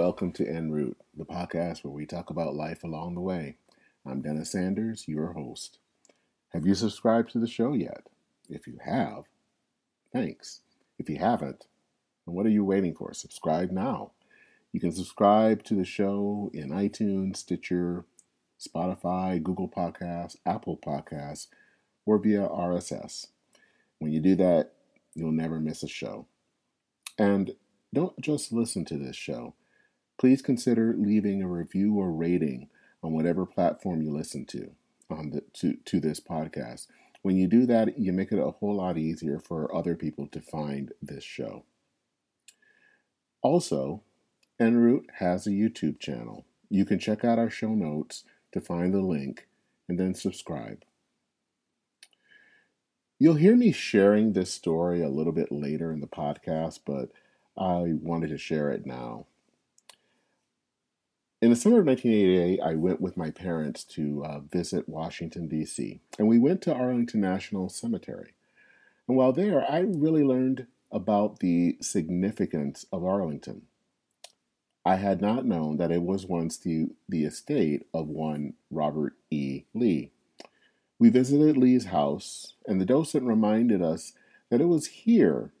Welcome to En Route, the podcast where we talk about life along the way. I'm Dennis Sanders, your host. Have you subscribed to the show yet? If you have, thanks. If you haven't, then what are you waiting for? Subscribe now. You can subscribe to the show in iTunes, Stitcher, Spotify, Google Podcasts, Apple Podcasts, or via RSS. When you do that, you'll never miss a show. And don't just listen to this show. Please consider leaving a review or rating on whatever platform you listen to on the to, to this podcast. When you do that, you make it a whole lot easier for other people to find this show. Also, Enroute has a YouTube channel. You can check out our show notes to find the link and then subscribe. You'll hear me sharing this story a little bit later in the podcast, but I wanted to share it now. In the summer of 1988, I went with my parents to uh, visit Washington, D.C., and we went to Arlington National Cemetery. And while there, I really learned about the significance of Arlington. I had not known that it was once the, the estate of one Robert E. Lee. We visited Lee's house, and the docent reminded us that it was here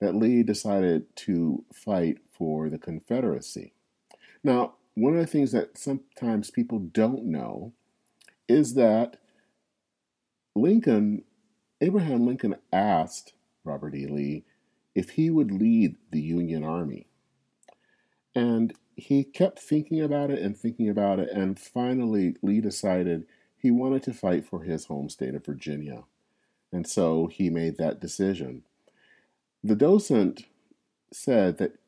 that Lee decided to fight for the Confederacy. Now, one of the things that sometimes people don't know is that Lincoln, Abraham Lincoln asked Robert E. Lee if he would lead the Union Army. And he kept thinking about it and thinking about it, and finally, Lee decided he wanted to fight for his home state of Virginia. And so he made that decision. The docent said that,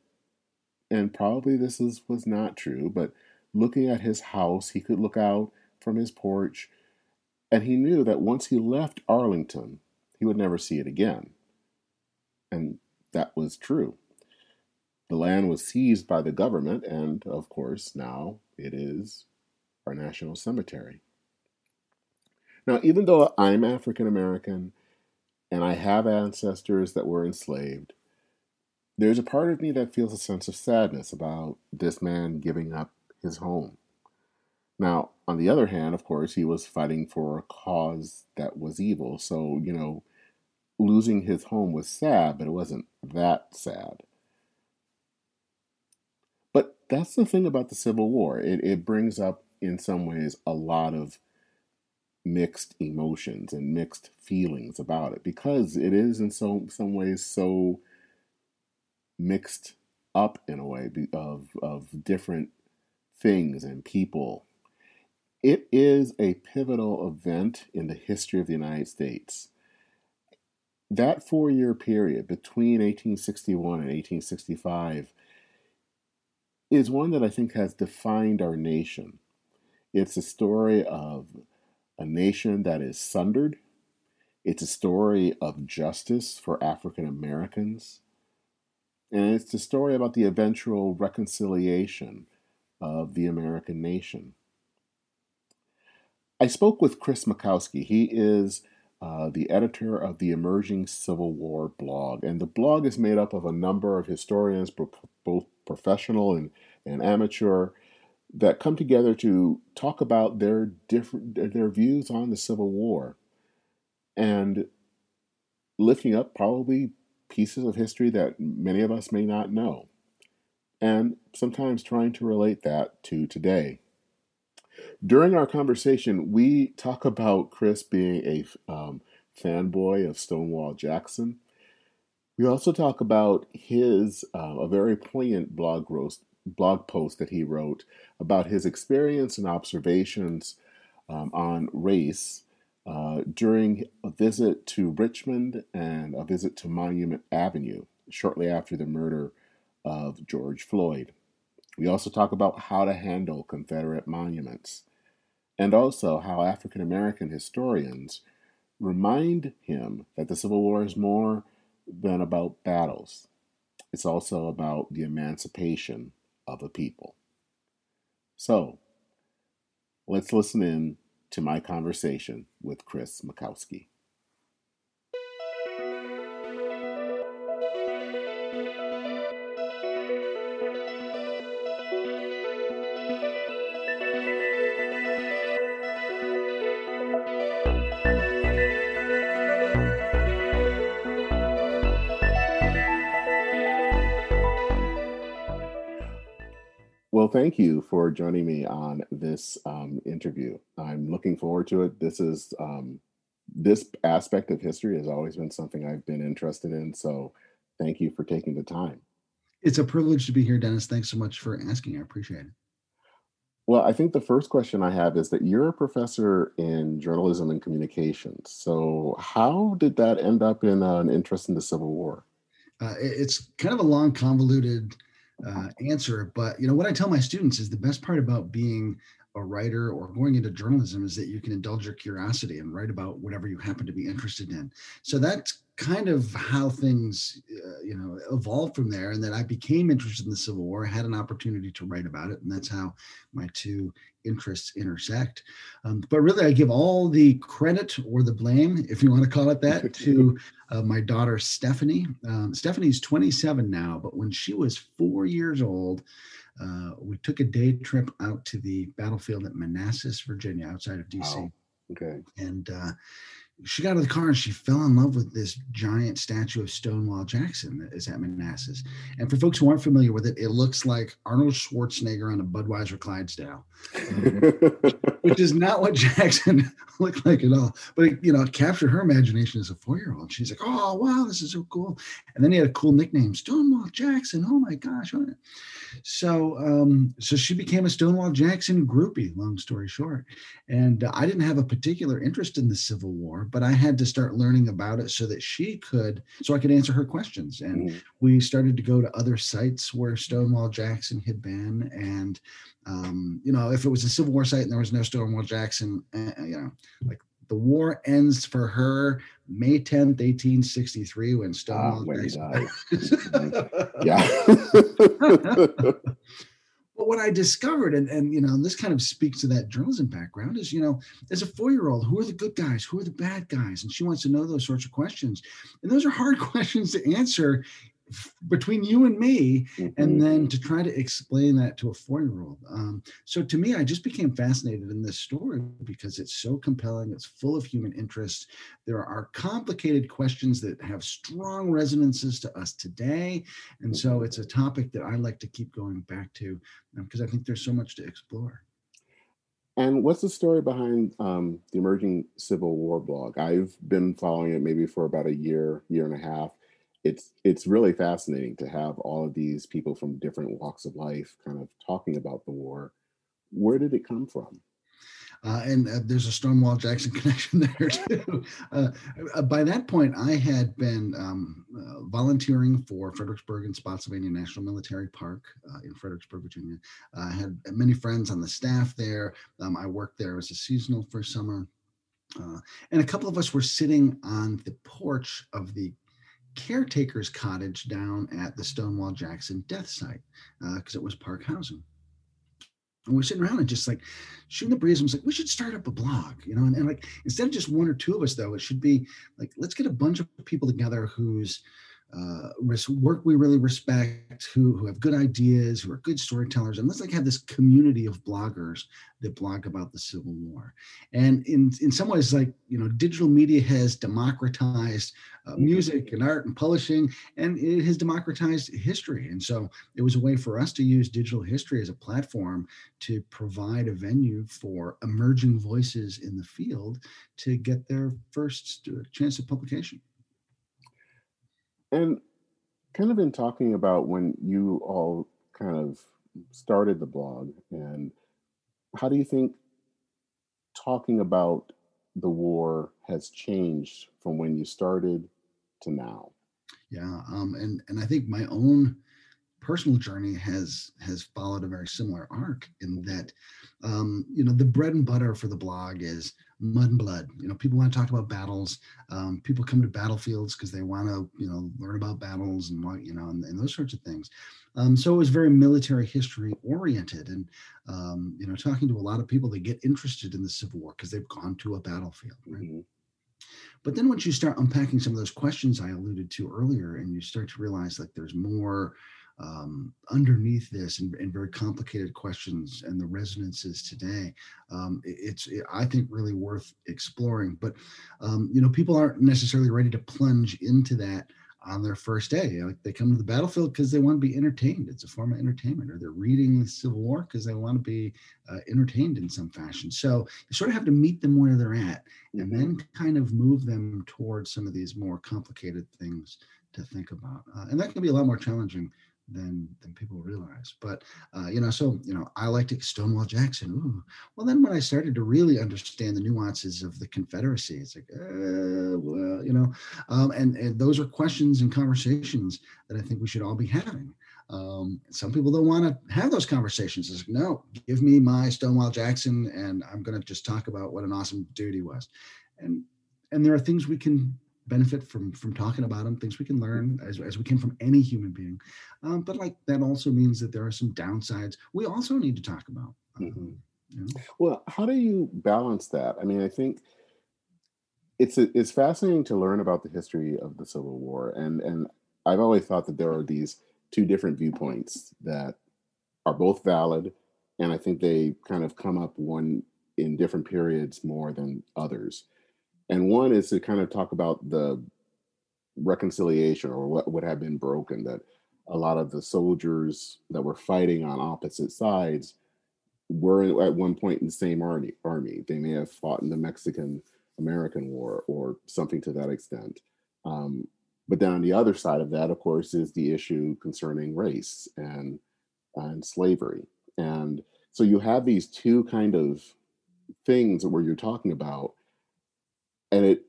and probably this is, was not true, but looking at his house, he could look out from his porch, and he knew that once he left Arlington, he would never see it again. And that was true. The land was seized by the government, and of course, now it is our national cemetery. Now, even though I'm African American and I have ancestors that were enslaved, there's a part of me that feels a sense of sadness about this man giving up his home. Now, on the other hand, of course, he was fighting for a cause that was evil. So, you know, losing his home was sad, but it wasn't that sad. But that's the thing about the Civil War. It, it brings up, in some ways, a lot of mixed emotions and mixed feelings about it because it is in so some ways so mixed up in a way of of different things and people. It is a pivotal event in the history of the United States. That four year period between 1861 and 1865 is one that I think has defined our nation. It's a story of a nation that is sundered. It's a story of justice for African Americans. And it's a story about the eventual reconciliation of the American nation. I spoke with Chris Mackowski. He is uh, the editor of the Emerging Civil War blog. And the blog is made up of a number of historians, both professional and, and amateur, that come together to talk about their different their views on the Civil War and lifting up probably pieces of history that many of us may not know and sometimes trying to relate that to today. During our conversation, we talk about Chris being a um, fanboy of Stonewall Jackson. We also talk about his uh, a very poignant blog roast, blog post that he wrote about his experience and observations um, on race uh, during a visit to Richmond and a visit to Monument Avenue shortly after the murder of George Floyd. We also talk about how to handle Confederate monuments and also how African American historians remind him that the Civil War is more than about battles. It's also about the emancipation of a people. So, let's listen in to my conversation with Chris Mackowski. Thank you for joining me on this um, interview. I'm looking forward to it. This is um, this aspect of history has always been something I've been interested in. So, thank you for taking the time. It's a privilege to be here, Dennis. Thanks so much for asking. I appreciate it. Well, I think the first question I have is that you're a professor in journalism and communications. So, how did that end up in uh, an interest in the Civil War? Uh, it's kind of a long, convoluted uh, answer, but you know what I tell my students is the best part about being a writer or going into journalism is that you can indulge your curiosity and write about whatever you happen to be interested in. So that's kind of how things, uh, you know, evolved from there. And that I became interested in the Civil War, had an opportunity to write about it, and that's how my two interests intersect. Um, but really, I give all the credit or the blame, if you want to call it that, to uh, my daughter Stephanie. Um, Stephanie's 27 now, but when she was four years old, uh, we took a day trip out to the battlefield at Manassas, Virginia, outside of DC. Wow. Okay. And uh, she got out of the car and she fell in love with this giant statue of Stonewall Jackson that is at Manassas. And for folks who aren't familiar with it, it looks like Arnold Schwarzenegger on a Budweiser Clydesdale, which is not what Jackson looked like at all. But it, you know, it captured her imagination as a four-year-old. She's like, "Oh wow, this is so cool!" And then he had a cool nickname, Stonewall Jackson. Oh my gosh! So, um, so she became a Stonewall Jackson groupie. Long story short, and uh, I didn't have a particular interest in the Civil War but I had to start learning about it so that she could, so I could answer her questions. And mm-hmm. we started to go to other sites where Stonewall Jackson had been. And, um, you know, if it was a Civil War site and there was no Stonewall Jackson, uh, you know, like the war ends for her May 10th, 1863, when Stonewall ah, Jackson. yeah. But what I discovered, and, and you know, this kind of speaks to that journalism background, is you know, as a four-year-old, who are the good guys? Who are the bad guys? And she wants to know those sorts of questions. And those are hard questions to answer between you and me mm-hmm. and then to try to explain that to a four-year-old. Um, so to me i just became fascinated in this story because it's so compelling it's full of human interest. There are complicated questions that have strong resonances to us today and so it's a topic that i like to keep going back to because um, i think there's so much to explore. And what's the story behind um, the emerging civil war blog? I've been following it maybe for about a year year and a half it's it's really fascinating to have all of these people from different walks of life kind of talking about the war. Where did it come from? Uh, and uh, there's a Stonewall Jackson connection there too. Uh, uh, by that point, I had been um, uh, volunteering for Fredericksburg and Spotsylvania National Military Park uh, in Fredericksburg, Virginia. I had many friends on the staff there. Um, I worked there as a seasonal for summer. and a couple of us were sitting on the porch of the caretaker's cottage down at the Stonewall Jackson death site because uh, it was park housing. And we're sitting around and just like shooting the breeze. I was like, we should start up a blog, you know, and, and like instead of just one or two of us, though, it should be like, let's get a bunch of people together whose uh, work we really respect, who who have good ideas, who are good storytellers, and let's like have this community of bloggers that blog about the Civil War. And in in some ways, like you know, digital media has democratized uh, mm-hmm. music and art and publishing, and it has democratized history. And so it was a way for us to use digital history as a platform to provide a venue for emerging voices in the field to get their first uh, chance of publication. And kind of in talking about when you all kind of started the blog, and how do you think talking about the war has changed from when you started to now? Yeah, um, and and I think my own personal journey has has followed a very similar arc in that um, you know the bread and butter for the blog is mud and blood. You know people want to talk about battles um, people come to battlefields because they want to you know learn about battles and what you know and, and those sorts of things. Um, so it was very military history oriented and um, you know talking to a lot of people they get interested in the civil war because they've gone to a battlefield right? Mm-hmm. But then once you start unpacking some of those questions I alluded to earlier, and you start to realize like there's more um, underneath this and, and, very complicated questions and the resonances today, um, it, it's it, I think really worth exploring. But um, you know, people aren't necessarily ready to plunge into that on their first day. Like they come to the battlefield because they want to be entertained. It's a form of entertainment, or they're reading the Civil War because they want to be uh, entertained in some fashion. So you sort of have to meet them where they're at, and mm-hmm. then kind of move them towards some of these more complicated things to think about. Uh, and that can be a lot more challenging than than people realize. But uh, you know, so you know, I like to Stonewall Jackson. Ooh. Well, then when I started to really understand the nuances of the Confederacy, it's like, uh, well, you know, um, and and those are questions and conversations that I think we should all be having. Um, some people don't want to have those conversations. It's like, no, give me my Stonewall Jackson, and I'm going to just talk about what an awesome dude he was. And and there are things we can benefit from from talking about them things we can learn as, as we can from any human being um, but like that also means that there are some downsides we also need to talk about um, mm-hmm. you know? well how do you balance that i mean i think it's it's fascinating to learn about the history of the civil war and and i've always thought that there are these two different viewpoints that are both valid and i think they kind of come up one in different periods more than others and one is to kind of talk about the reconciliation or what would have been broken that a lot of the soldiers that were fighting on opposite sides were at one point in the same army army. They may have fought in the mexican american war or something to that extent. Um, but then on the other side of that of course is the issue concerning race and and slavery. And so you have these two kind of things where you're talking about and it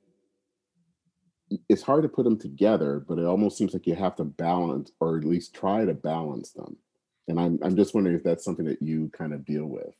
it's hard to put them together, but it almost seems like you have to balance or at least try to balance them. And I'm I'm just wondering if that's something that you kind of deal with.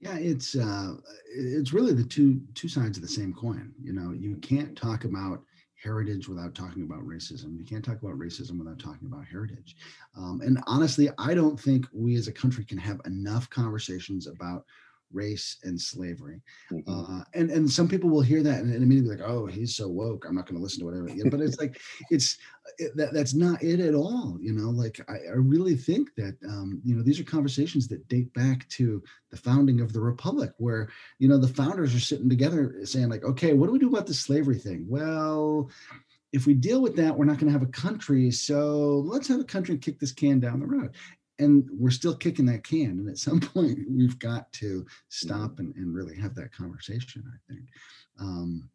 Yeah, it's uh, it's really the two two sides of the same coin. You know, you can't talk about heritage without talking about racism. You can't talk about racism without talking about heritage. Um, and honestly, I don't think we as a country can have enough conversations about race and slavery. Mm-hmm. Uh, and and some people will hear that and, and immediately like, oh, he's so woke. I'm not going to listen to whatever. but it's like it's it, that, that's not it at all. You know, like I, I really think that um, you know these are conversations that date back to the founding of the republic, where you know the founders are sitting together saying like, okay, what do we do about the slavery thing? Well. If we deal with that, we're not going to have a country. So let's have a country kick this can down the road and we're still kicking that can and at some point we've got to stop and, and really have that conversation i think. Um,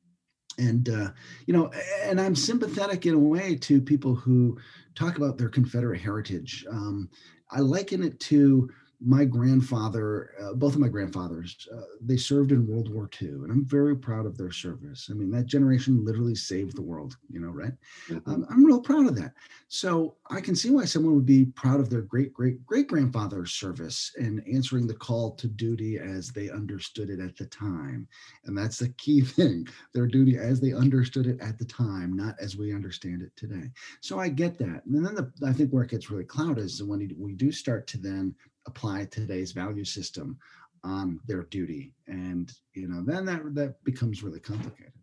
and uh, you know and i'm sympathetic in a way to people who talk about their confederate heritage. Um, i liken it to my grandfather, uh, both of my grandfathers, uh, they served in World War II, and I'm very proud of their service. I mean, that generation literally saved the world, you know, right? Mm-hmm. Um, I'm real proud of that. So I can see why someone would be proud of their great great great grandfather's service and answering the call to duty as they understood it at the time. And that's the key thing their duty as they understood it at the time, not as we understand it today. So I get that. And then the, I think where it gets really clouded is when we do start to then apply today's value system on their duty. And you know then that that becomes really complicated.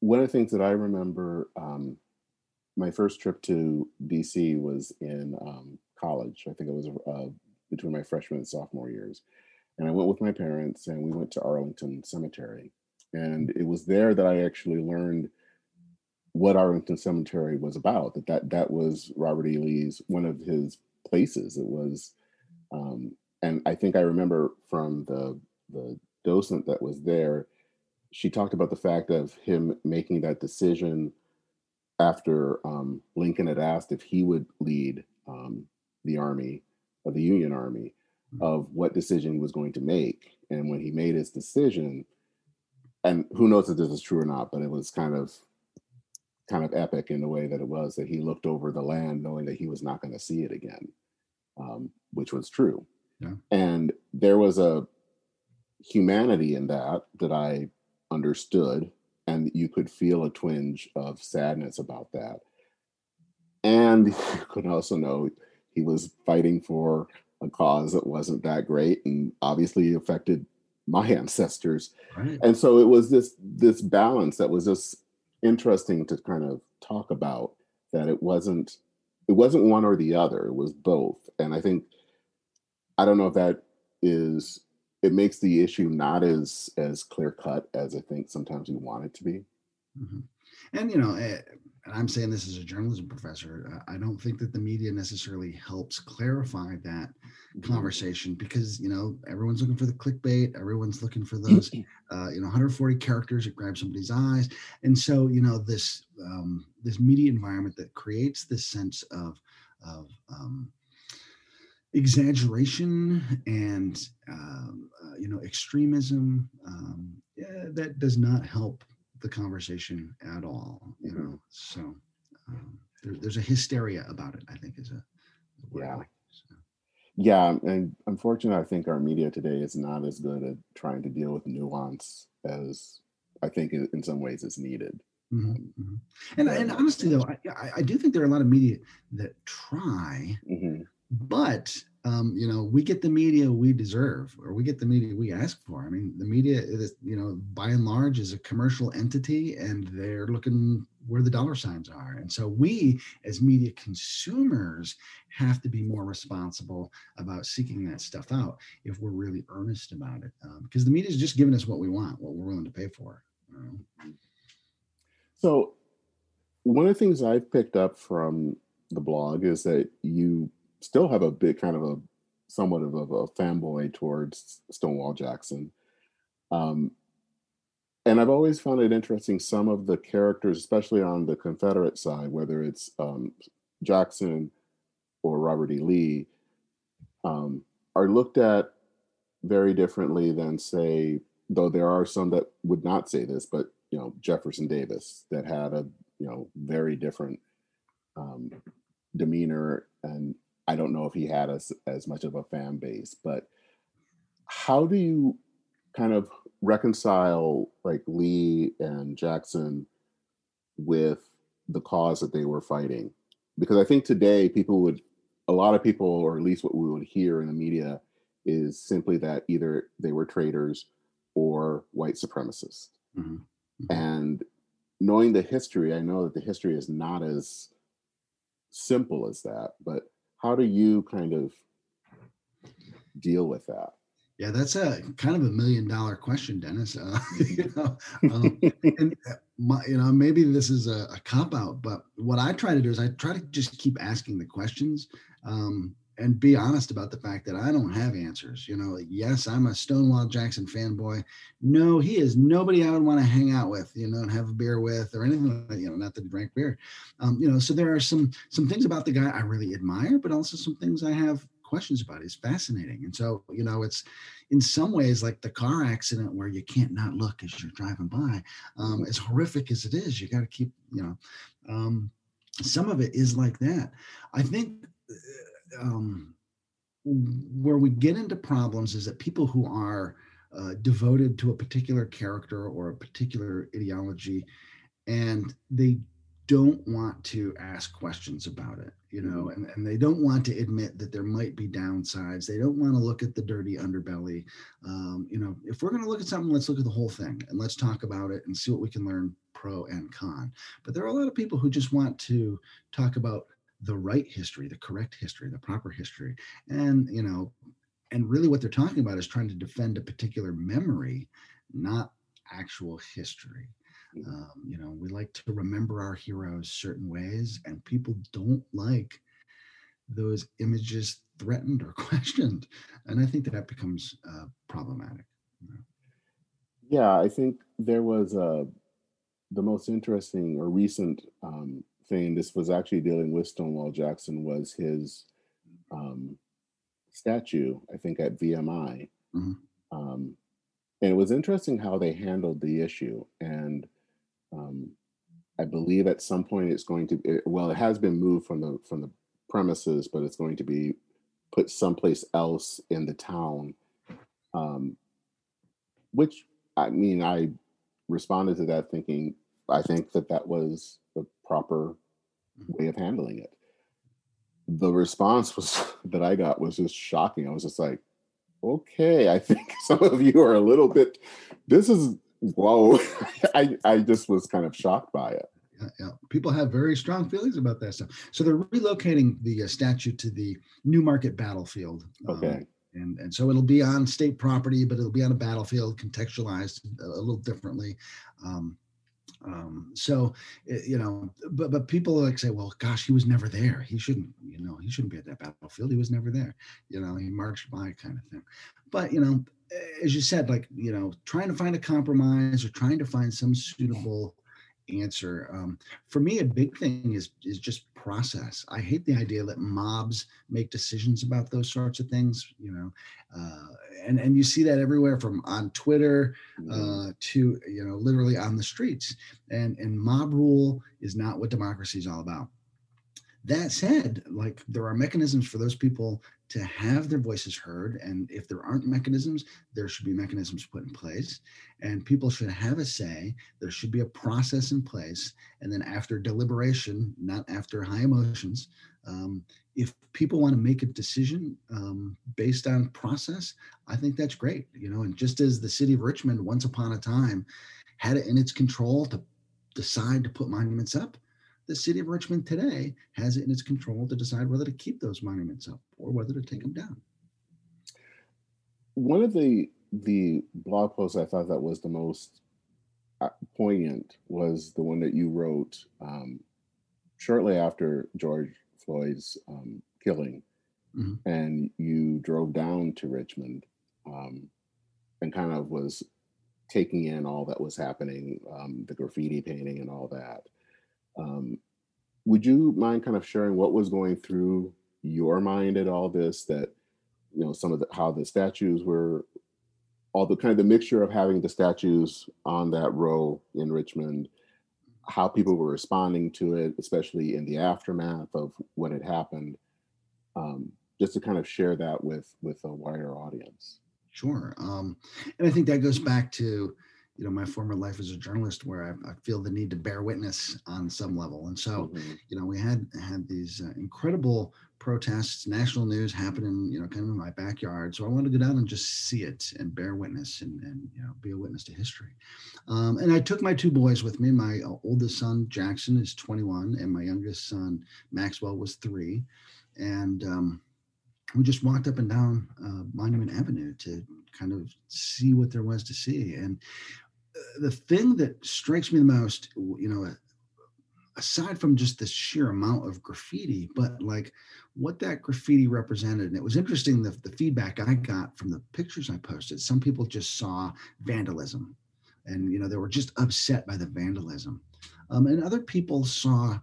One of the things that i remember um, my first trip to dc was in um, college. I think it was uh, between my freshman and sophomore years. And i went with my parents and we went to arlington cemetery. And it was there that i actually learned what arlington cemetery was about that that, that was robert e. Lee's one of his places. It was, um, and I think I remember from the the docent that was there, she talked about the fact of him making that decision after um, Lincoln had asked if he would lead um, the army of the Union Army, mm-hmm. of what decision he was going to make. And when he made his decision, and who knows if this is true or not, but it was kind of kind of epic in the way that it was that he looked over the land knowing that he was not going to see it again, um, which was true. Yeah. And there was a humanity in that that I understood, and you could feel a twinge of sadness about that. And you could also know he was fighting for a cause that wasn't that great and obviously affected my ancestors. Right. And so it was this this balance that was just interesting to kind of talk about that it wasn't it wasn't one or the other it was both and i think i don't know if that is it makes the issue not as as clear cut as i think sometimes we want it to be mm-hmm. and you know eh, and i'm saying this as a journalism professor i don't think that the media necessarily helps clarify that mm-hmm. conversation because you know everyone's looking for the clickbait everyone's looking for those uh, you know 140 characters that grab somebody's eyes and so you know this um, this media environment that creates this sense of of um, exaggeration and um, uh, you know extremism um, yeah, that does not help the conversation at all you know so um, there, there's a hysteria about it i think is a yeah like, so. yeah and unfortunately i think our media today is not as good at trying to deal with nuance as i think in some ways is needed mm-hmm, um, mm-hmm. And, and honestly though I, I do think there are a lot of media that try mm-hmm but um, you know, we get the media we deserve, or we get the media we ask for. I mean, the media is, you know, by and large, is a commercial entity, and they're looking where the dollar signs are. And so, we as media consumers have to be more responsible about seeking that stuff out if we're really earnest about it, um, because the media is just giving us what we want, what we're willing to pay for. So, one of the things I've picked up from the blog is that you still have a bit kind of a somewhat of a, a fanboy towards Stonewall Jackson. Um, and I've always found it interesting some of the characters, especially on the Confederate side, whether it's um, Jackson or Robert E. Lee, um, are looked at very differently than, say, though there are some that would not say this, but you know Jefferson Davis that had a you know very different um, demeanor and I don't know if he had as as much of a fan base, but how do you kind of reconcile like Lee and Jackson with the cause that they were fighting? Because I think today people would a lot of people, or at least what we would hear in the media, is simply that either they were traitors or white supremacists. Mm-hmm. mm-hmm. And knowing the history, I know that the history is not as simple as that, but how do you kind of deal with that? Yeah, that's a kind of a million dollar question, Dennis. Uh, you know, um, and uh, my, you know, maybe this is a, a, cop out, but what I try to do is I try to just keep asking the questions. Um, and be honest about the fact that I don't have answers. You know, yes, I'm a Stonewall Jackson fanboy. No, he is nobody I would want to hang out with, you know, and have a beer with or anything. Like, you know, not that he drank beer. Um, you know, so there are some some things about the guy I really admire, but also some things I have questions about. He's fascinating, and so you know, it's in some ways like the car accident where you can't not look as you're driving by. Um, as horrific as it is, you got to keep, you know. Um, some of it is like that. I think um, where we get into problems is that people who are uh, devoted to a particular character or a particular ideology and they don't want to ask questions about it you know mm-hmm. and, and they don't want to admit that there might be downsides. They don't want to look at the dirty underbelly. Um, you know if we're going to look at something let's look at the whole thing and let's talk about it and see what we can learn pro and con. But there are a lot of people who just want to talk about the right history, the correct history, the proper history. And, you know, and really what they're talking about is trying to defend a particular memory, not actual history. Mm-hmm. Um, you know, we like to remember our heroes certain ways, and people don't like those images threatened or questioned. And I think that that becomes uh, problematic. You know? Yeah, I think there was uh, the most interesting or recent um, thing, this was actually dealing with Stonewall Jackson, was his um, statue, I think at VMI. Mm-hmm. Um, and it was interesting how they handled the issue. And um, I believe at some point it's going to, it, well, it has been moved from the from the premises, but it's going to be put someplace else in the town. Um, which I mean, I responded to that thinking, I think that that was proper way of handling it. The response was that I got was just shocking. I was just like, okay, I think some of you are a little bit, this is, whoa. I, I just was kind of shocked by it. Yeah, yeah, people have very strong feelings about that stuff. So they're relocating the uh, statue to the Newmarket battlefield. Um, okay. Um, and, and so it'll be on state property, but it'll be on a battlefield, contextualized a, a little differently. Um, Um, so eh, you know, but but people like say, well, gosh, he was never there. He shouldn't, you know, he shouldn't be at that battlefield. He was never there. You know, he marched by, kind of thing. But you know, eh, as you said, like you know, trying to find a compromise or trying to find some suitable answer. Um, for me, a big thing is is just process. I hate the idea that mobs make decisions about those sorts of things. You know, uh, and and you see that everywhere from on Twitter mm-hmm. uh, to you know literally on the streets. And and mob rule is not what democracy is all about. That said, like there are mechanisms for those people to have their voices heard. And if there aren't mechanisms, there should be mechanisms put in place. And people should have a say. There should be a process in place. And then after deliberation, not after high emotions, um, if people want to make a decision um, based on process, I think that's great. You know, and just as the city of Richmond once upon a time had it in its control to decide to put monuments up, the city of Richmond today has it in its control to decide whether to keep those monuments up or whether to take them down. One of the the blog posts I thought that was the most uh, poignant was the one that you wrote um, shortly after George Floyd's um, killing, mm-hmm. and you drove down to Richmond um, and kind of was taking in all that was happening, um, the graffiti painting and all that. Um, would you mind kind of sharing what was going through your mind at all this? That you know some of the how the statues were, all the kind of the mixture of having the statues on that row in Richmond, how people were responding to it, especially in the aftermath of when it happened. Um, just to kind of share that with with a wider audience. Sure, um, and I think that goes back to you know my former life as a journalist where I, I, feel the need to bear witness on some level. And so mm-hmm. you know we had had these uh, incredible protests national news happening you know kind of in my backyard. So i wanted to go down and just see it and bear witness and, and you know be a witness to history. Um, and i took my two boys with me. My uh, oldest son jackson is 21 and my youngest son maxwell was three. And um, we just walked up and down uh, Monument Avenue to kind of see what there was to see. And the thing that strikes me the most, you know, aside from just the sheer amount of graffiti, but like what that graffiti represented. And it was interesting the, the feedback I got from the pictures I posted. Some people just saw vandalism and, you know, they were just upset by the vandalism. Um, and other people saw,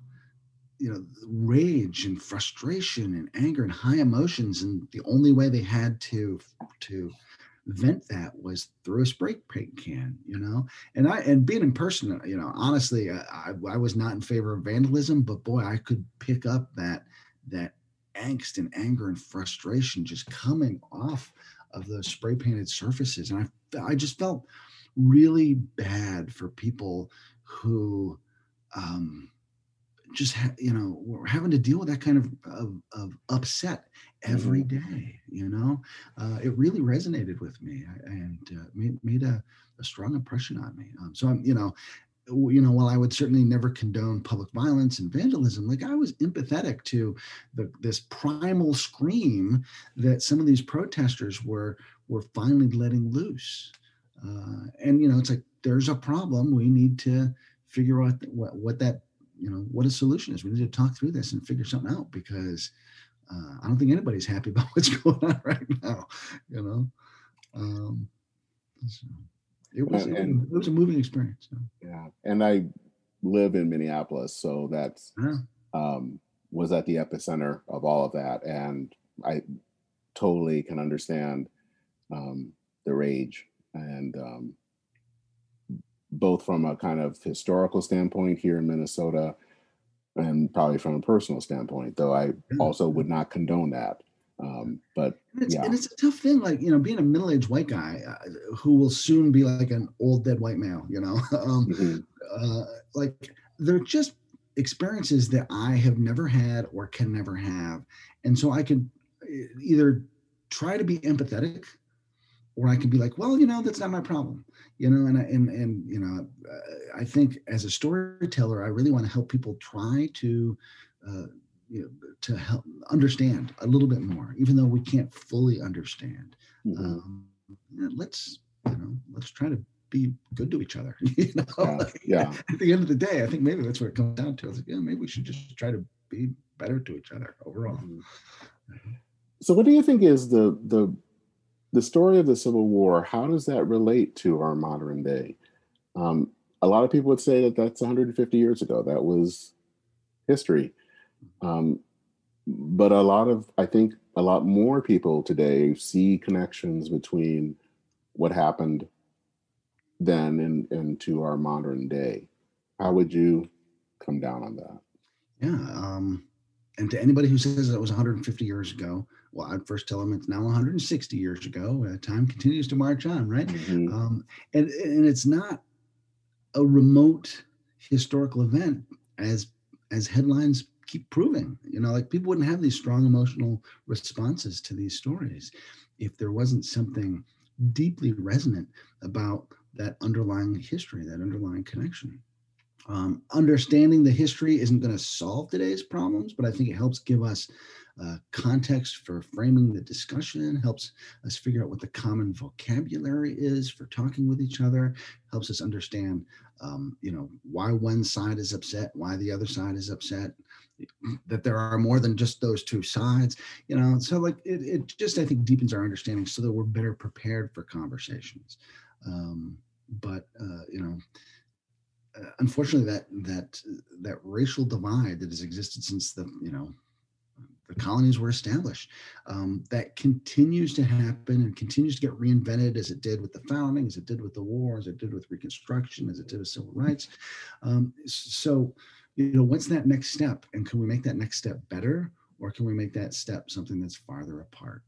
you know, rage and frustration and anger and high emotions. And the only way they had to, to, vent that was through a spray paint can, you know. And I and being in person, you know, honestly, I, I was not in favor of vandalism, but boy, I could pick up that that angst and anger and frustration just coming off of those spray painted surfaces, and I I just felt really bad for people who um, just ha- you know we're having to deal with that kind of of, of upset every mm-hmm. you know? Uh, it really resonated with me and uh, made, made a, a, strong impression on me. Um, so i'm you know you know while i would certainly never condone public violence and vandalism like i was empathetic to the, this primal scream that some of these protesters were were finally letting loose. Uh, and you know it's like there's a problem. We need to figure out what, what that you know what a solution is. We need to talk through this and figure something out because uh, I don't think anybody's happy about what's going on right now. You know, um, so it was and, it, was a moving experience. So. Yeah, and I live in Minneapolis, so that's yeah. um, was at the epicenter of all of that, and I totally can understand um, the rage and um, both from a kind of historical standpoint here in Minnesota and probably from a personal standpoint, though I also would not condone that. Um, but and it's, yeah. and it's a tough thing, like, you know, being a middle aged white guy uh, who will soon be like an old dead white male, you know, um, mm-hmm. uh, like they're just experiences that I have never had or can never have. And so I could uh, either try to be empathetic or I could be like, well, you know, that's not my problem, you know, and I, and and you know, I think as a storyteller, I really want to help people try to, uh, you know, to help understand a little bit more, even though we can't fully understand. Mm-hmm. Um, let's you know, let's try to be good to each other. You know, Yeah, Like, yeah. At the end of the day, I think maybe that's what it comes down to. It's like, yeah, maybe we should just try to be better to each other overall. Mhm. So, what do you think is the the the story of the Civil War? How does that relate to our modern day? Um, a lot of people would say that that's 150 years ago. That was history. Um, but a lot of, I think, a lot more people today see connections between what happened then and, and to our modern day. How would you come down on that? Yeah. Um, and to anybody who says it was 150 years ago, well, I'd first tell them it's now 160 years ago. Uh, time continues to march on, right? Mhm. Um, and and it's not a remote historical event as as headlines keep proving. You know, like people wouldn't have these strong emotional responses to these stories if there wasn't something deeply resonant about that underlying history, that underlying connection. Um, understanding the history isn't going to solve today's problems, but I think it helps give us uh, context for framing the discussion, helps us figure out what the common vocabulary is for talking with each other, helps us understand, um, you know, why one side is upset, why the other side is upset, that there are more than just those two sides, you know. So like it, it just I think deepens our understanding so that we're better prepared for conversations. Um, but uh, you know, unfortunately, that that that racial divide that has existed since the you know the colonies were established, um, that continues to happen and continues to get reinvented as it did with the founding, as it did with the war, as it did with Reconstruction, as it did with civil rights. Um, so, you know, what's that next step, and can we make that next step better, or can we make that step something that's farther apart?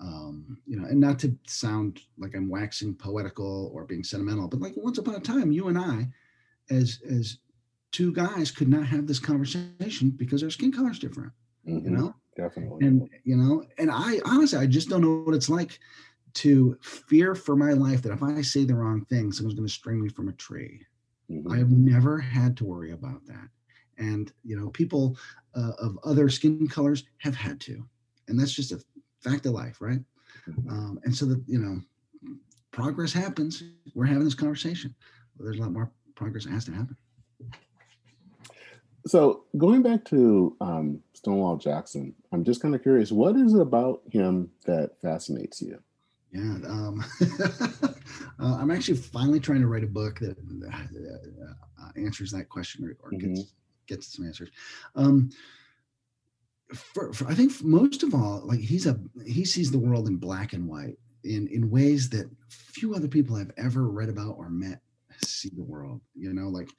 Um, you know, and not to sound like I'm waxing poetical or being sentimental, but like once upon a time, you and I as as two guys could not have this conversation because our skin color is different you Mhm. know Definitely. and you know and i honestly i just don't know what it's like to fear for my life that if i say the wrong thing someone's going to string me from a tree Mhm. i have never had to worry about that and you know people uh, of other skin colors have had to and that's just a fact of life right Mhm. um, and so that you know progress happens we're having this conversation there's a lot more progress has to happen So going back to um, Stonewall Jackson, I'm just kind of curious, what is it about him that fascinates you? Yeah, um, uh, I'm actually finally trying to write a book that uh, uh, answers that question or, or Mhm. gets gets some answers. Um, for, for, I think most of all, like he's a he sees the world in black and white in in ways that few other people I've ever read about or met see the world. You know, like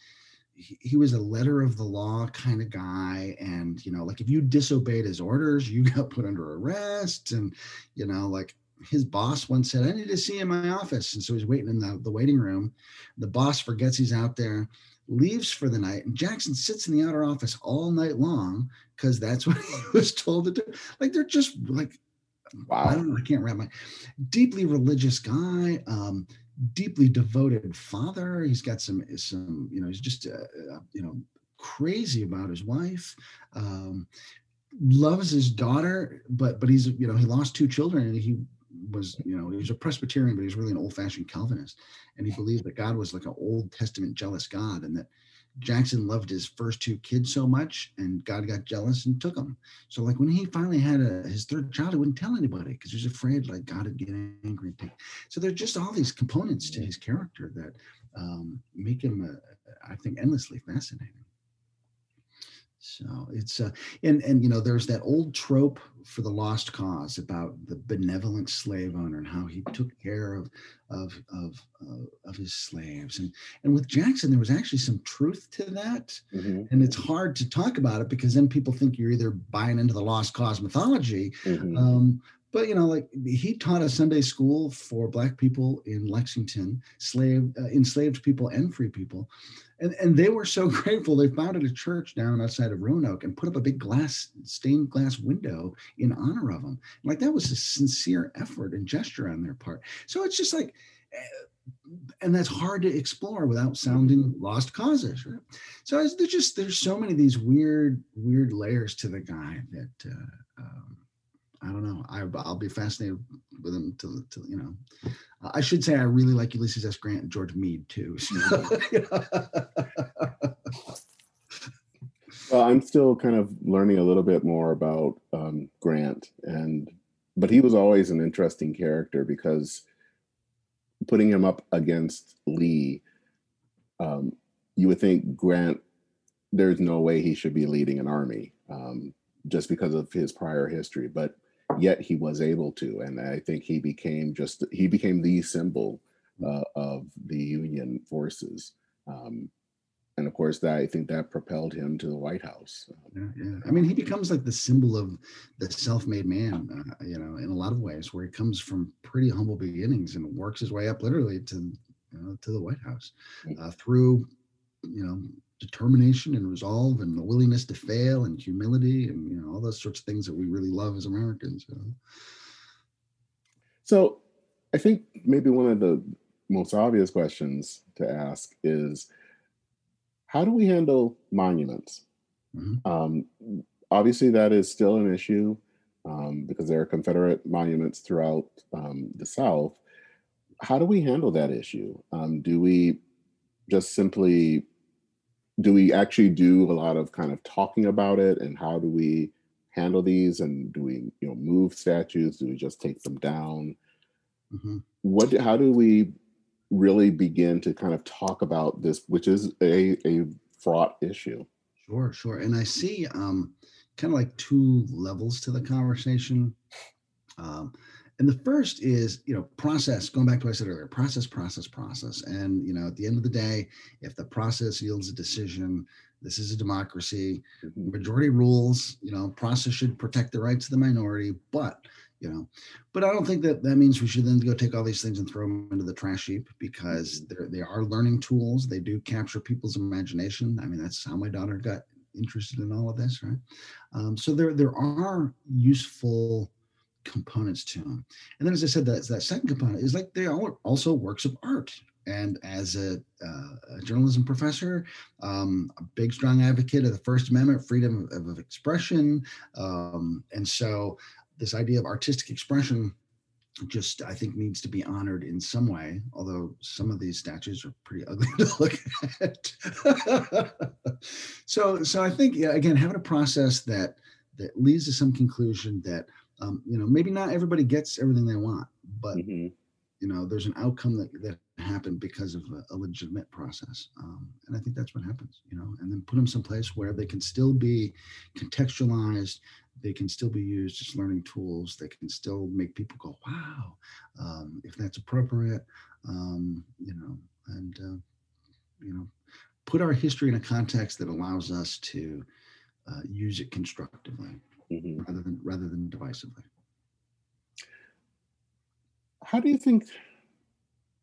he, he was a letter of the law kind of guy, and you know, like if you disobeyed his orders, you got put under arrest, and you know, like his boss once said, I need to see in my office. And so he's waiting in the, the waiting room. The boss forgets he's out there, leaves for the night, and Jackson sits in the outer office all night long because that's what he was told to do. Like they're just like, I Wow. don't know, I can't wrap my deeply religious guy, um, deeply devoted father. He's got some, some, you know, he's just, uh, uh, you know, crazy about his wife. Um, loves his daughter, but but he's you know he lost two children and he was you know he was a Presbyterian, but he was really an old-fashioned Calvinist, and he believed that God was like an Old Testament jealous God, and that Jackson loved his first two kids so much, and God got jealous and took them. So like when he finally had a, his third child, he wouldn't tell anybody because he was afraid like God would get angry and take. So there's just all these components to his character that um, make him, uh, I think, endlessly fascinating. So it's uh, and and you know there's that old trope for the lost cause about the benevolent slave owner and how he took care of of of uh, of his slaves and and with Jackson there was actually some truth to that Mhm. and it's hard to talk about it because then people think you're either buying into the lost cause mythology Mhm. um, but you know, like he taught a Sunday school for Black people in Lexington, slave uh, enslaved people and free people, and and they were so grateful. They founded a church down outside of Roanoke and put up a big glass stained glass window in honor of them. Like that was a sincere effort and gesture on their part. So it's just like. eh, And that's hard to explore without sounding lost causes. Right? So there's just there's so many of these weird weird layers to the guy that uh, um, I don't know. I, I'll be fascinated with him till, till you know, I should say I really like Ulysses S. Grant and George Meade too. well, I'm still kind of learning a little bit more about um, Grant, and but he was always an interesting character because putting him up against Lee, um, you would think Grant, there's no way he should be leading an army um, just because of his prior history, but yet he was able to, and I think he became just he became the symbol uh, of the Union forces. Um, and of course, that I think that propelled him to the White House. Yeah, yeah. I mean, he becomes like the symbol of the self-made man, uh, you know, in a lot of ways, where he comes from pretty humble beginnings and works his way up literally to, you know, to the White House mm. uh, through, you know, determination and resolve and the willingness to fail and humility and you know all those sorts of things that we really love as Americans. You know? So, I think maybe one of the most obvious questions to ask is how do we handle monuments? Mm-hmm. Um, obviously, that is still an issue um, because there are Confederate monuments throughout um, the South. How do we handle that issue? Um, do we just simply do we actually do a lot of kind of talking about it and how do we handle these and do we you know move statues do we just take them down mm-hmm. what how do we really begin to kind of talk about this, which is a, a fraught issue. Sure, sure. And I see um, kind of like two levels to the conversation. Um, and the first is, you know, process, going back to what I said earlier, process, process, process. And, you know, at the end of the day, if the process yields a decision, this is a democracy, mm-hmm. majority rules, you know, process should protect the rights of the minority, but you know but i don't think that that means we should then go take all these things and throw them into the trash heap because mm-hmm. they're they are learning tools they do capture people's imagination i mean that's how my daughter got interested in all of this right um, so there there are useful components to them and then as i said that that second component is like they are also works of art and as a, uh, a journalism professor, um, a big, strong advocate of the First Amendment, freedom of, of expression. Um, and so this idea of artistic expression just I think needs to be honored in some way, although some of these statues are pretty ugly to look at. so so I think yeah, again having a process that that leads to some conclusion that um, you know maybe not everybody gets everything they want, but mm-hmm. you know there's an outcome that that happened because of a, a legitimate process, um, and I think that's what happens. You know, and then put them someplace where they can still be contextualized they can still be used as learning tools. They can still make people go, wow, um, if that's appropriate, um, you know, and, uh, you know, put our history in a context that allows us to uh, use it constructively mm-hmm. rather than rather than divisively. How do you think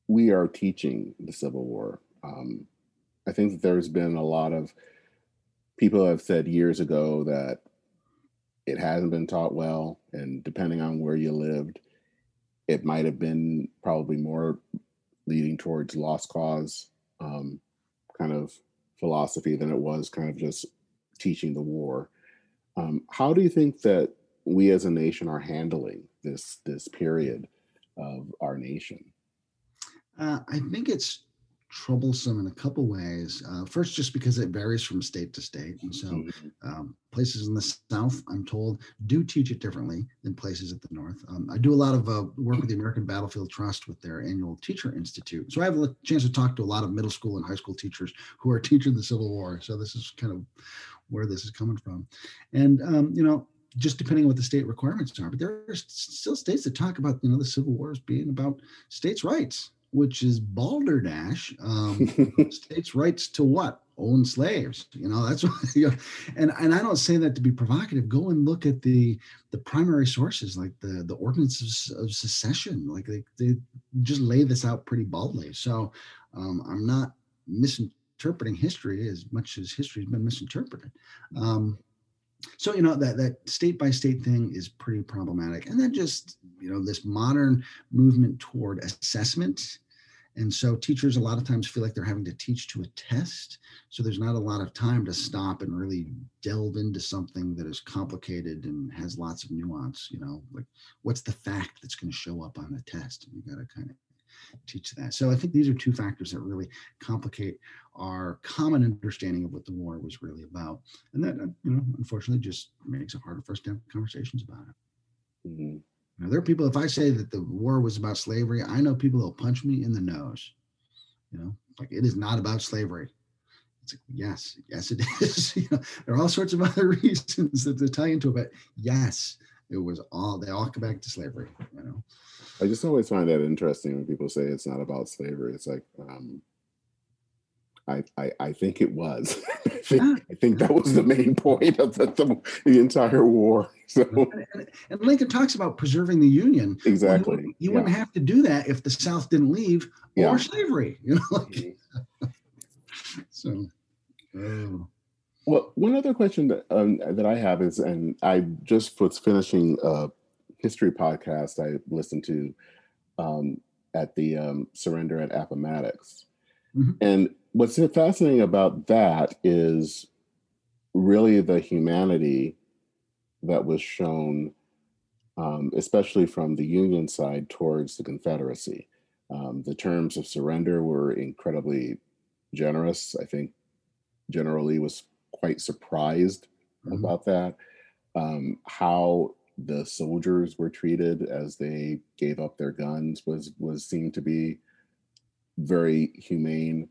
we are teaching the Civil War? Um, I think that there's been a lot of people have said years ago that it hasn't been taught well, and depending on where you lived, it might have been probably more leading towards lost cause um, kind of philosophy than it was kind of just teaching the war. Um, how do you think that we as a nation are handling this this period of our nation? Uh, I think it's troublesome in a couple ways. Uh, first, just because it varies from state to state, and so mm-hmm. um, places in the South, I'm told, do teach it differently than places at the North. Um, I do a lot of uh, work with the American Battlefield Trust with their annual Teacher Institute, so I have a chance to talk to a lot of middle school and high school teachers who are teaching the Civil War. So this is kind of where this is coming from, and um, you know just depending on what the state requirements are. But there are still states that talk about you know the Civil War as being about states' rights, which is balderdash. Um, states' rights to what? Own slaves. You know, that's what. You know, and and I don't say that to be provocative. Go and look at the the primary sources, like the the ordinances of secession. Like they they just lay this out pretty baldly. So um, I'm not misinterpreting history as much as history has been misinterpreted. Um, so you know that that state by state thing is pretty problematic and then just you know this modern movement toward assessment and so teachers a lot of times feel like they're having to teach to a test. So there's not a lot of time to stop and really delve into something that is complicated and has lots of nuance, you know, like what's the fact that's going to show up on the test? You got to kind of teach that. So I think these are two factors that really complicate our common understanding of what the war was really about, and that uh, you know unfortunately just makes it harder for us to have conversations about it. Mm-hmm. Now, there are people. If I say that the war was about slavery, I know people will punch me in the nose. You know, like it is not about slavery. It's like, yes, yes, it is. you know, there are all sorts of other reasons that they tie into it, but yes, it was all they all come back to slavery. You know, I just always find that interesting when people say it's not about slavery. It's like, um, I, I, I think it was. I, think, yeah. I think that was the main point of the, the, the entire war. So, and, and, Lincoln talks about preserving the Union. Exactly. Well, you, yeah. wouldn't have to do that if the South didn't leave or slavery. You know. Mm-hmm. so. Oh. Well, one other question that um, that I have is, and I just was finishing a history podcast I listened to um, at the um, surrender at Appomattox, mm-hmm. and what's fascinating about that is really the humanity that was shown, um, especially from the Union side towards the Confederacy. Um, the terms of surrender were incredibly generous. I think General Lee was quite surprised mm-hmm. about that. Um, how the soldiers were treated as they gave up their guns was was seen to be very humane.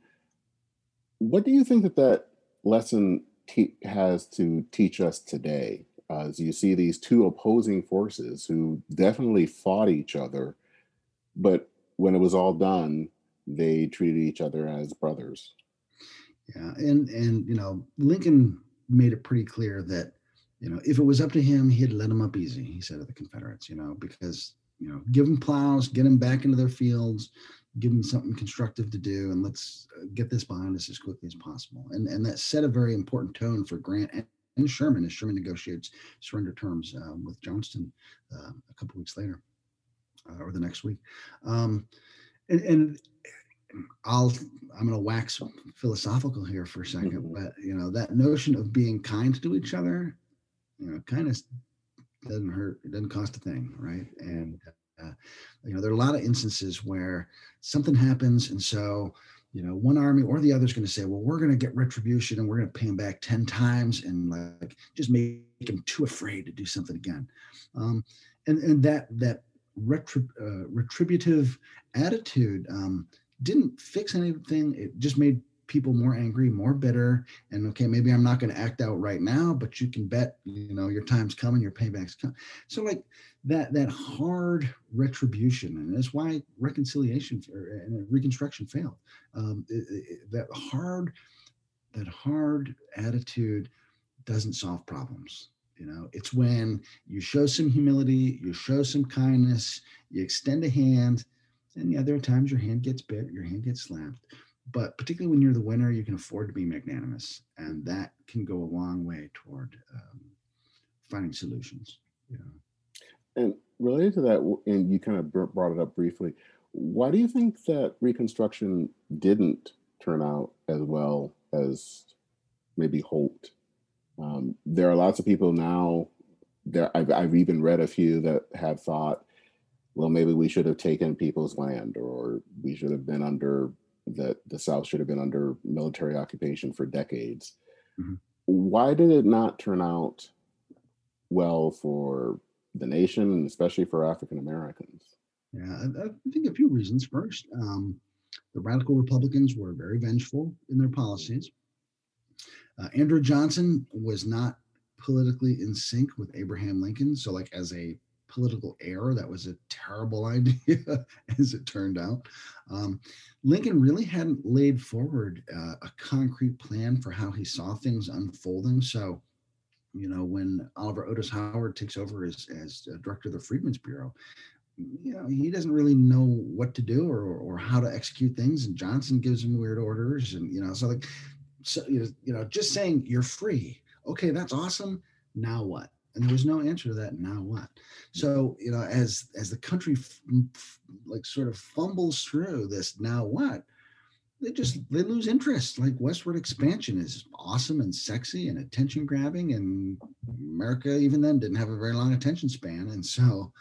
What do you think that that lesson te- has to teach us today? Uh, as you see these two opposing forces who definitely fought each other, but when it was all done, they treated each other as brothers. Yeah, and and you know Lincoln made it pretty clear that you know if it was up to him, he'd let them up easy. He said to the Confederates, you know, because you know give them plows, get them back into their fields, give them something constructive to do, and let's uh, get this behind us as quickly as possible. And and that set a very important tone for Grant and, and Sherman as Sherman negotiates surrender terms um, with Johnston uh, a couple weeks later uh, or the next week. Um, and, and I'll I'm going to wax philosophical here for a 2nd mm-hmm. but you know that notion of being kind to each other, you know, kind of doesn't hurt. It doesn't cost a thing, right? And uh, you know, there are a lot of instances where something happens, and so you know, one army or the other is going to say, well, we're going to get retribution and we're going to pay them back 10 times and like just make them too afraid to do something again. Um, and, and that, that retrib- uh, retributive attitude um, didn't fix anything. It just made people more angry, more bitter. And okay, maybe I'm not going to act out right now, but you can bet, you know, your time's coming, your payback's coming. So like that that hard retribution, and that's why reconciliation and reconstruction failed. Um, it, it, that hard that hard attitude doesn't solve problems. You know, it's when you show some humility, you show some kindness, you extend a hand, and yeah, there are times your hand gets bit, your hand gets slapped. But particularly when you're the winner, you can afford to be magnanimous. And that can go a long way toward um, finding solutions. Yeah. And related to that, and you kind of brought it up briefly, why do you think that Reconstruction didn't turn out as well as maybe hoped? Um, there are lots of people now. There, I've, I've even read a few that have thought well, maybe we should have taken people's land, or we should have been under that the South should have been under military occupation for decades. Mm-hmm. Why did it not turn out well for the nation, and especially for African Americans? Yeah, I, I, think a few reasons. First, um, the radical Republicans were very vengeful in their policies. Uh, Andrew Johnson was not politically in sync with Abraham Lincoln. So, like as a political error. That was a terrible idea, as it turned out. Um, Lincoln really hadn't laid forward uh, a concrete plan for how he saw things unfolding. So, you know, when Oliver Otis Howard takes over as, as director of the Freedmen's Bureau, you know, he doesn't really know what to do or, or how to execute things. And Johnson gives him weird orders. And, you know, so like, so, you know, just saying you're free. Okay, that's awesome. Now what? And there was no answer to that now what? So you know as as the country f- f- like sort of fumbles through this now what? They just they lose interest. Like westward expansion is awesome and sexy and attention grabbing, and America even then didn't have a very long attention span, and so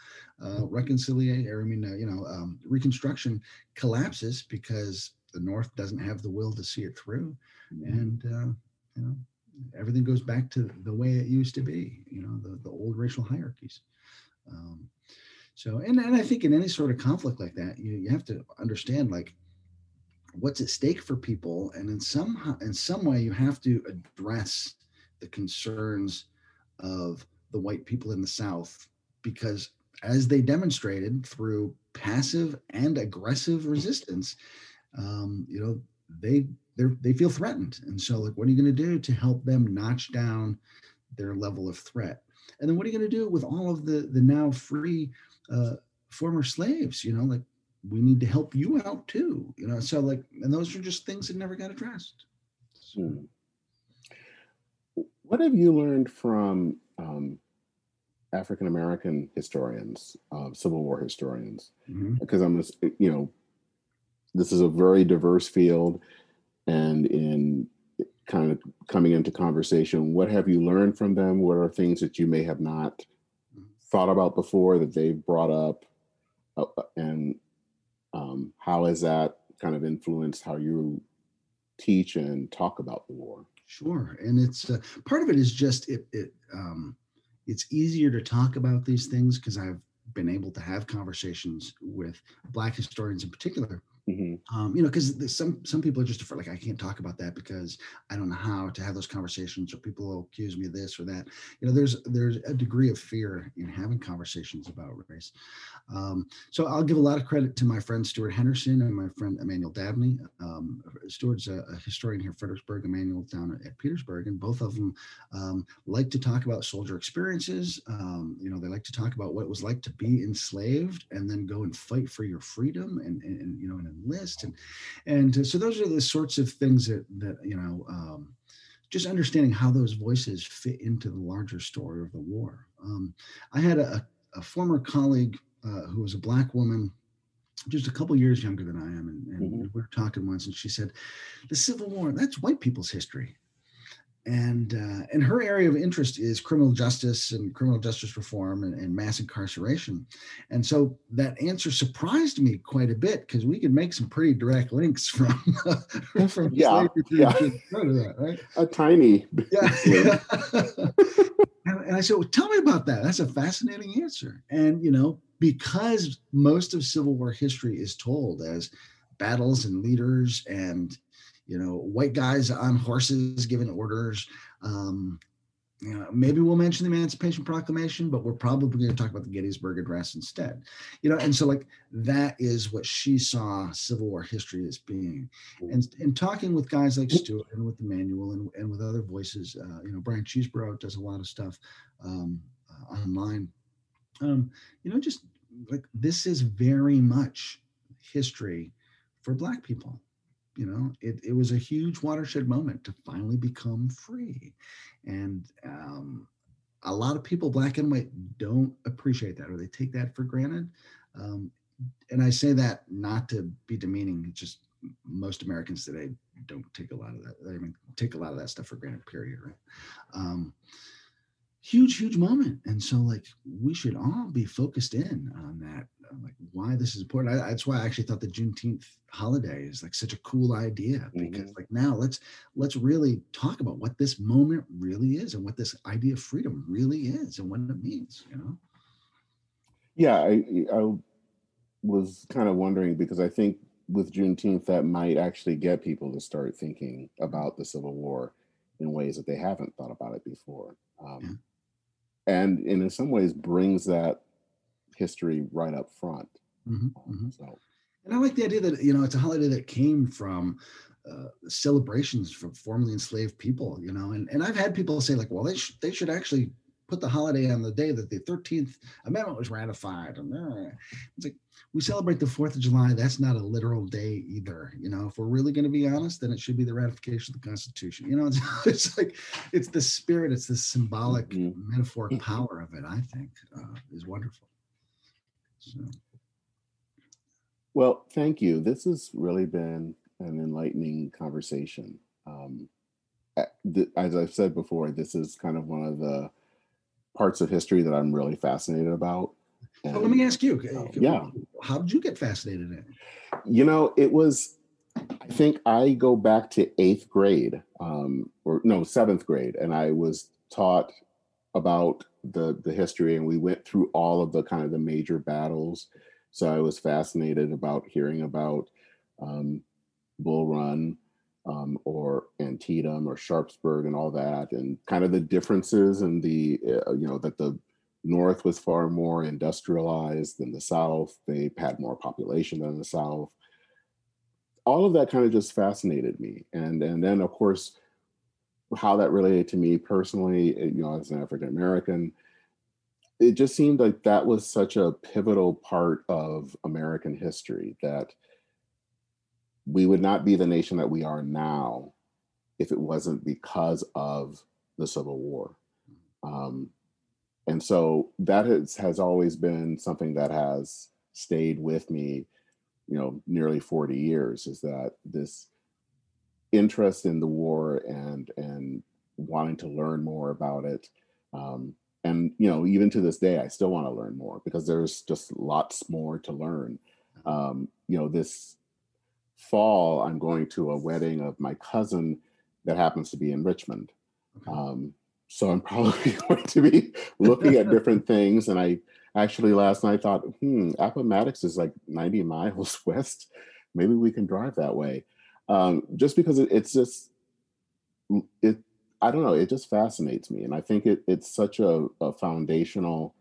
uh, reconciliation, I mean, uh, you know, um, reconstruction collapses because the North doesn't have the will to see it through, mm-hmm. and uh, you know, everything goes back to the way it used to be. You know, the the old racial hierarchies. Um, so, and, and I think in any sort of conflict like that, you, you have to understand like what's at stake for people, and in some in some way, you have to address the concerns of the white people in the South because, as they demonstrated through passive and aggressive resistance, um, you know they they they feel threatened, and so like, what are you going to do to help them notch down their level of threat? And then what are you going to do with all of the the now free uh, former slaves? You know, like we need to help you out too. You know, so like, and those are just things that never got addressed. So. Hmm. What have you learned from um, African American historians, uh, Civil War historians? Mm-hmm. Because I'm, just, you know, this is a very diverse field, and in kind of coming into conversation, what have you learned from them? What are things that you may have not thought about before that they've brought up, uh, uh, and um, how has that kind of influenced how you teach and talk about the war? Sure, and it's uh, part of it is just it. it um, it's easier to talk about these things because I've been able to have conversations with Black historians in particular Mm-hmm. Um, you know, because some some people are just afraid, like I can't talk about that because I don't know how to have those conversations, or people will accuse me of this or that. You know, there's there's a degree of fear in having conversations about race. Um, so I'll give a lot of credit to my friend Steward Henderson and my friend Emmanuel Dabney. Um, Steward's a, a, historian here, Fredericksburg. Emmanuel down at, at, Petersburg, and both of them um, like to talk about soldier experiences. Um, you know, they like to talk about what it was like to be enslaved and then go and fight for your freedom and, and, and you know list. And and so those are the sorts of things that that you know um, just understanding how those voices fit into the larger story of the war. Um, i had a, a former colleague uh, who was a black woman just a couple years younger than i am. And, and mm-hmm. we were talking once and she said the civil war that's white people's history and uh, and her area of interest is criminal justice and criminal justice reform and, and mass incarceration. And so that answer surprised me quite a bit because we can make some pretty direct links from from yeah, yeah. that, right? A tiny yeah, and, and i said well, tell me about that. That's a fascinating answer. And you know because most of civil war history is told as battles and leaders and you know, white guys on horses giving orders. Um, you know, maybe we'll mention the Emancipation Proclamation, but we're probably going to talk about the Gettysburg Address instead. You know, and so like that is what she saw Civil War history as being. And and talking with guys like Steward and with Emmanuel and, and with other voices, uh, you know, Bryan Cheeseboro does a lot of stuff um, uh, online. Um, you know, just like this is very much history for Black people you know it, it was a huge watershed moment to finally become free. And um, a lot of people black and white don't appreciate that or they take that for granted. Um, and i say that not to be demeaning just most americans today don't take a lot of that i mean take a lot of that stuff for granted period right? Um, huge huge moment. And so like we should all be focused in on that like why this is important? I, that's why i actually thought the juneteenth holiday is like such a cool idea because mm-hmm. like now let's let's really talk about what this moment really is and what this idea of freedom really is and what it means you know? Yeah i i was kind of wondering because i think with juneteenth that might actually get people to start thinking about the civil war in ways that they haven't thought about it before um, yeah. and, and in some ways brings that history right up front. Mm-hmm, um, mm-hmm. So, and I like the idea that you know it's a holiday that came from uh, celebrations from formerly enslaved people. You know, and and I've had people say like, well, they should they should actually put the holiday on the day that the 13th Amendment was ratified. And uh, it's like, we celebrate the 4th of July. That's not a literal day either. You know, if we're really going to be honest, then it should be the ratification of the Constitution. You know, it's, it's like, it's the spirit, it's the symbolic, mm-hmm. metaphoric mm-hmm. power of it, I think, uh, is wonderful. So. Well, thank you. This has really been an enlightening conversation. Um, as I've said before, this is kind of one of the parts of history that I'm really fascinated about. And, let me ask you, yeah, how did you get fascinated in it? You know, it was. I think I go back to eighth grade, um, or no, seventh grade, and I was taught about the the history, and we went through all of the kind of the major battles. So I was fascinated about hearing about um, Bull Run, um, or Antietam or Sharpsburg and all that, and kind of the differences and the uh, you know that the North was far more industrialized than the South. They had more population than the South. All of that kind of just fascinated me, and and then of course how that related to me personally, you know, as an African American. It just seemed like that was such a pivotal part of American history that we would not be the nation that we are now if it wasn't because of the Civil War. Um, and so that has, has always been something that has stayed with me, you know, nearly 40 years is that this interest in the war and and wanting to learn more about it. Um, and you know, even to this day, I still want to learn more because there's just lots more to learn. Um, you know, this fall, I'm going to a wedding of my cousin that happens to be in Richmond. Okay. Um, so I'm probably going to be looking at different things. And I actually last night thought, hmm, Appomattox is like 90 miles west. Maybe we can drive that way. Um, just because it, it's just, it, I don't know, it just fascinates me. And I think it, it's such a, a foundational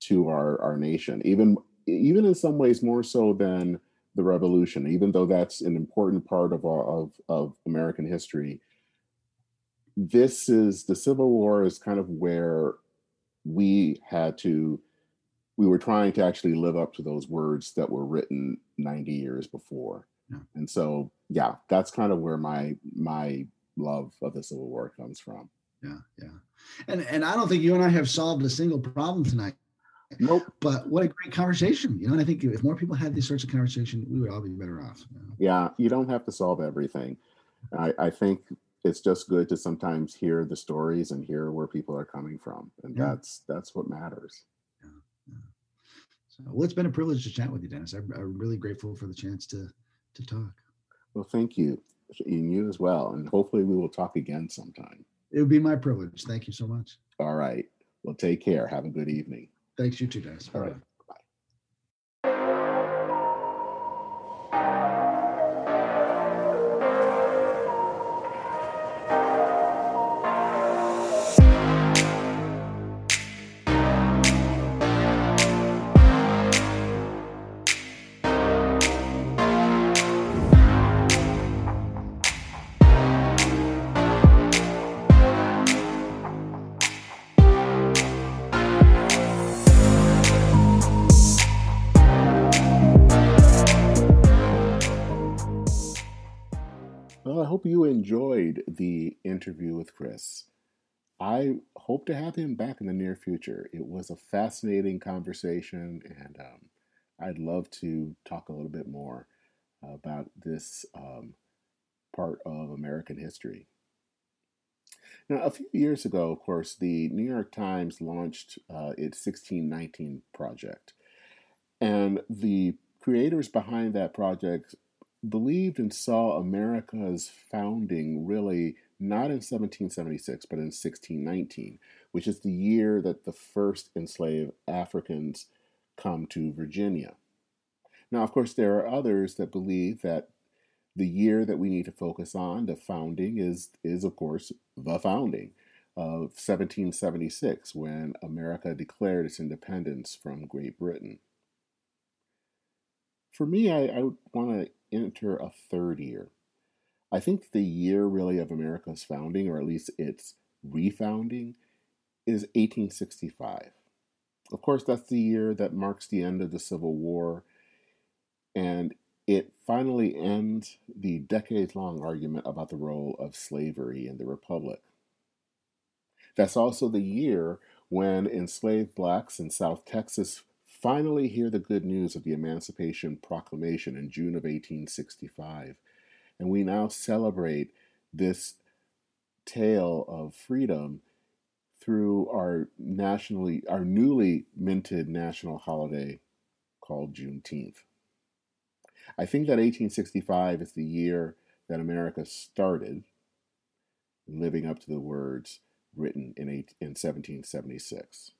to our, our nation, even, even in some ways more so than the revolution, even though that's an important part of of of American history. This is the Civil War is kind of where we had to we were trying to actually live up to those words that were written 90 years before. Yeah. And so yeah, that's kind of where my my love of the Civil War comes from. Yeah, yeah. And and I don't think you and I have solved a single problem tonight. Nope. But what a great conversation, you know. And I think if more people had these sorts of conversation, we would all be better off. You know? Yeah, you don't have to solve everything. I, I think it's just good to sometimes hear the stories and hear where people are coming from, and yeah. that's that's what matters. Yeah, yeah. So, well, it's been a privilege to chat with you, Dennis. I'm, I'm really grateful for the chance to to talk. Well, thank you, and you as well, and hopefully we will talk again sometime. It would be my privilege. Thank you so much. All right. Well, take care. Have a good evening. Thanks, you too, guys. All right. I hope to have him back in the near future. It was a fascinating conversation, and um, I'd love to talk a little bit more about this um, part of American history. Now, a few years ago, of course, the New York Times launched uh, its 1619 project. And the creators behind that project believed and saw America's founding really not in 1776, but in 1619, which is the year that the first enslaved Africans come to Virginia. Now, of course, there are others that believe that the year that we need to focus on, the founding, is, is of course, the founding of 1776, when America declared its independence from Great Britain. For me, I, I want to enter a third year. I think the year really of America's founding, or at least its refounding, is 1865. Of course, that's the year that marks the end of the Civil War, and it finally ends the decades long argument about the role of slavery in the Republic. That's also the year when enslaved blacks in South Texas finally hear the good news of the Emancipation Proclamation in June of 1865. And we now celebrate this tale of freedom through our nationally our newly minted national holiday called Juneteenth. I think that 1865 is the year that America started living up to the words written in, in 1776.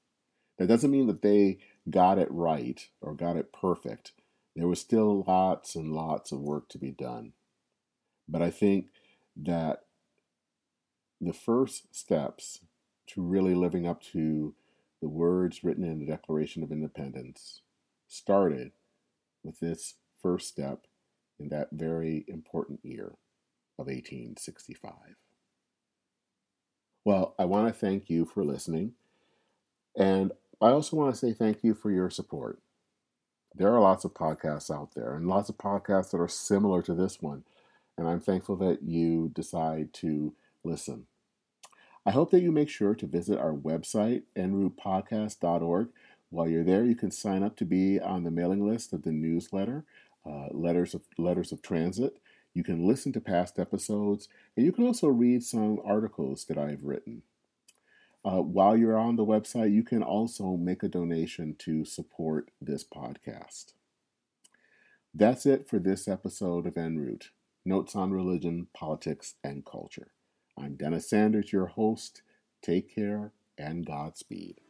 That doesn't mean that they got it right or got it perfect. There was still lots and lots of work to be done. But I think that the first steps to really living up to the words written in the Declaration of Independence started with this first step in that very important year of 1865. Well, I want to thank you for listening. And I also want to say thank you for your support. There are lots of podcasts out there and lots of podcasts that are similar to this one. And I'm thankful that you decide to listen. I hope that you make sure to visit our website, enroutepodcast.org. While you're there, you can sign up to be on the mailing list of the newsletter, uh, letters of letters of transit. You can listen to past episodes, and you can also read some articles that I've written. Uh, while you're on the website, you can also make a donation to support this podcast. That's it for this episode of En route Notes on Religion, Politics, and Culture. I'm Dennis Sanders, your host. Take care and Godspeed.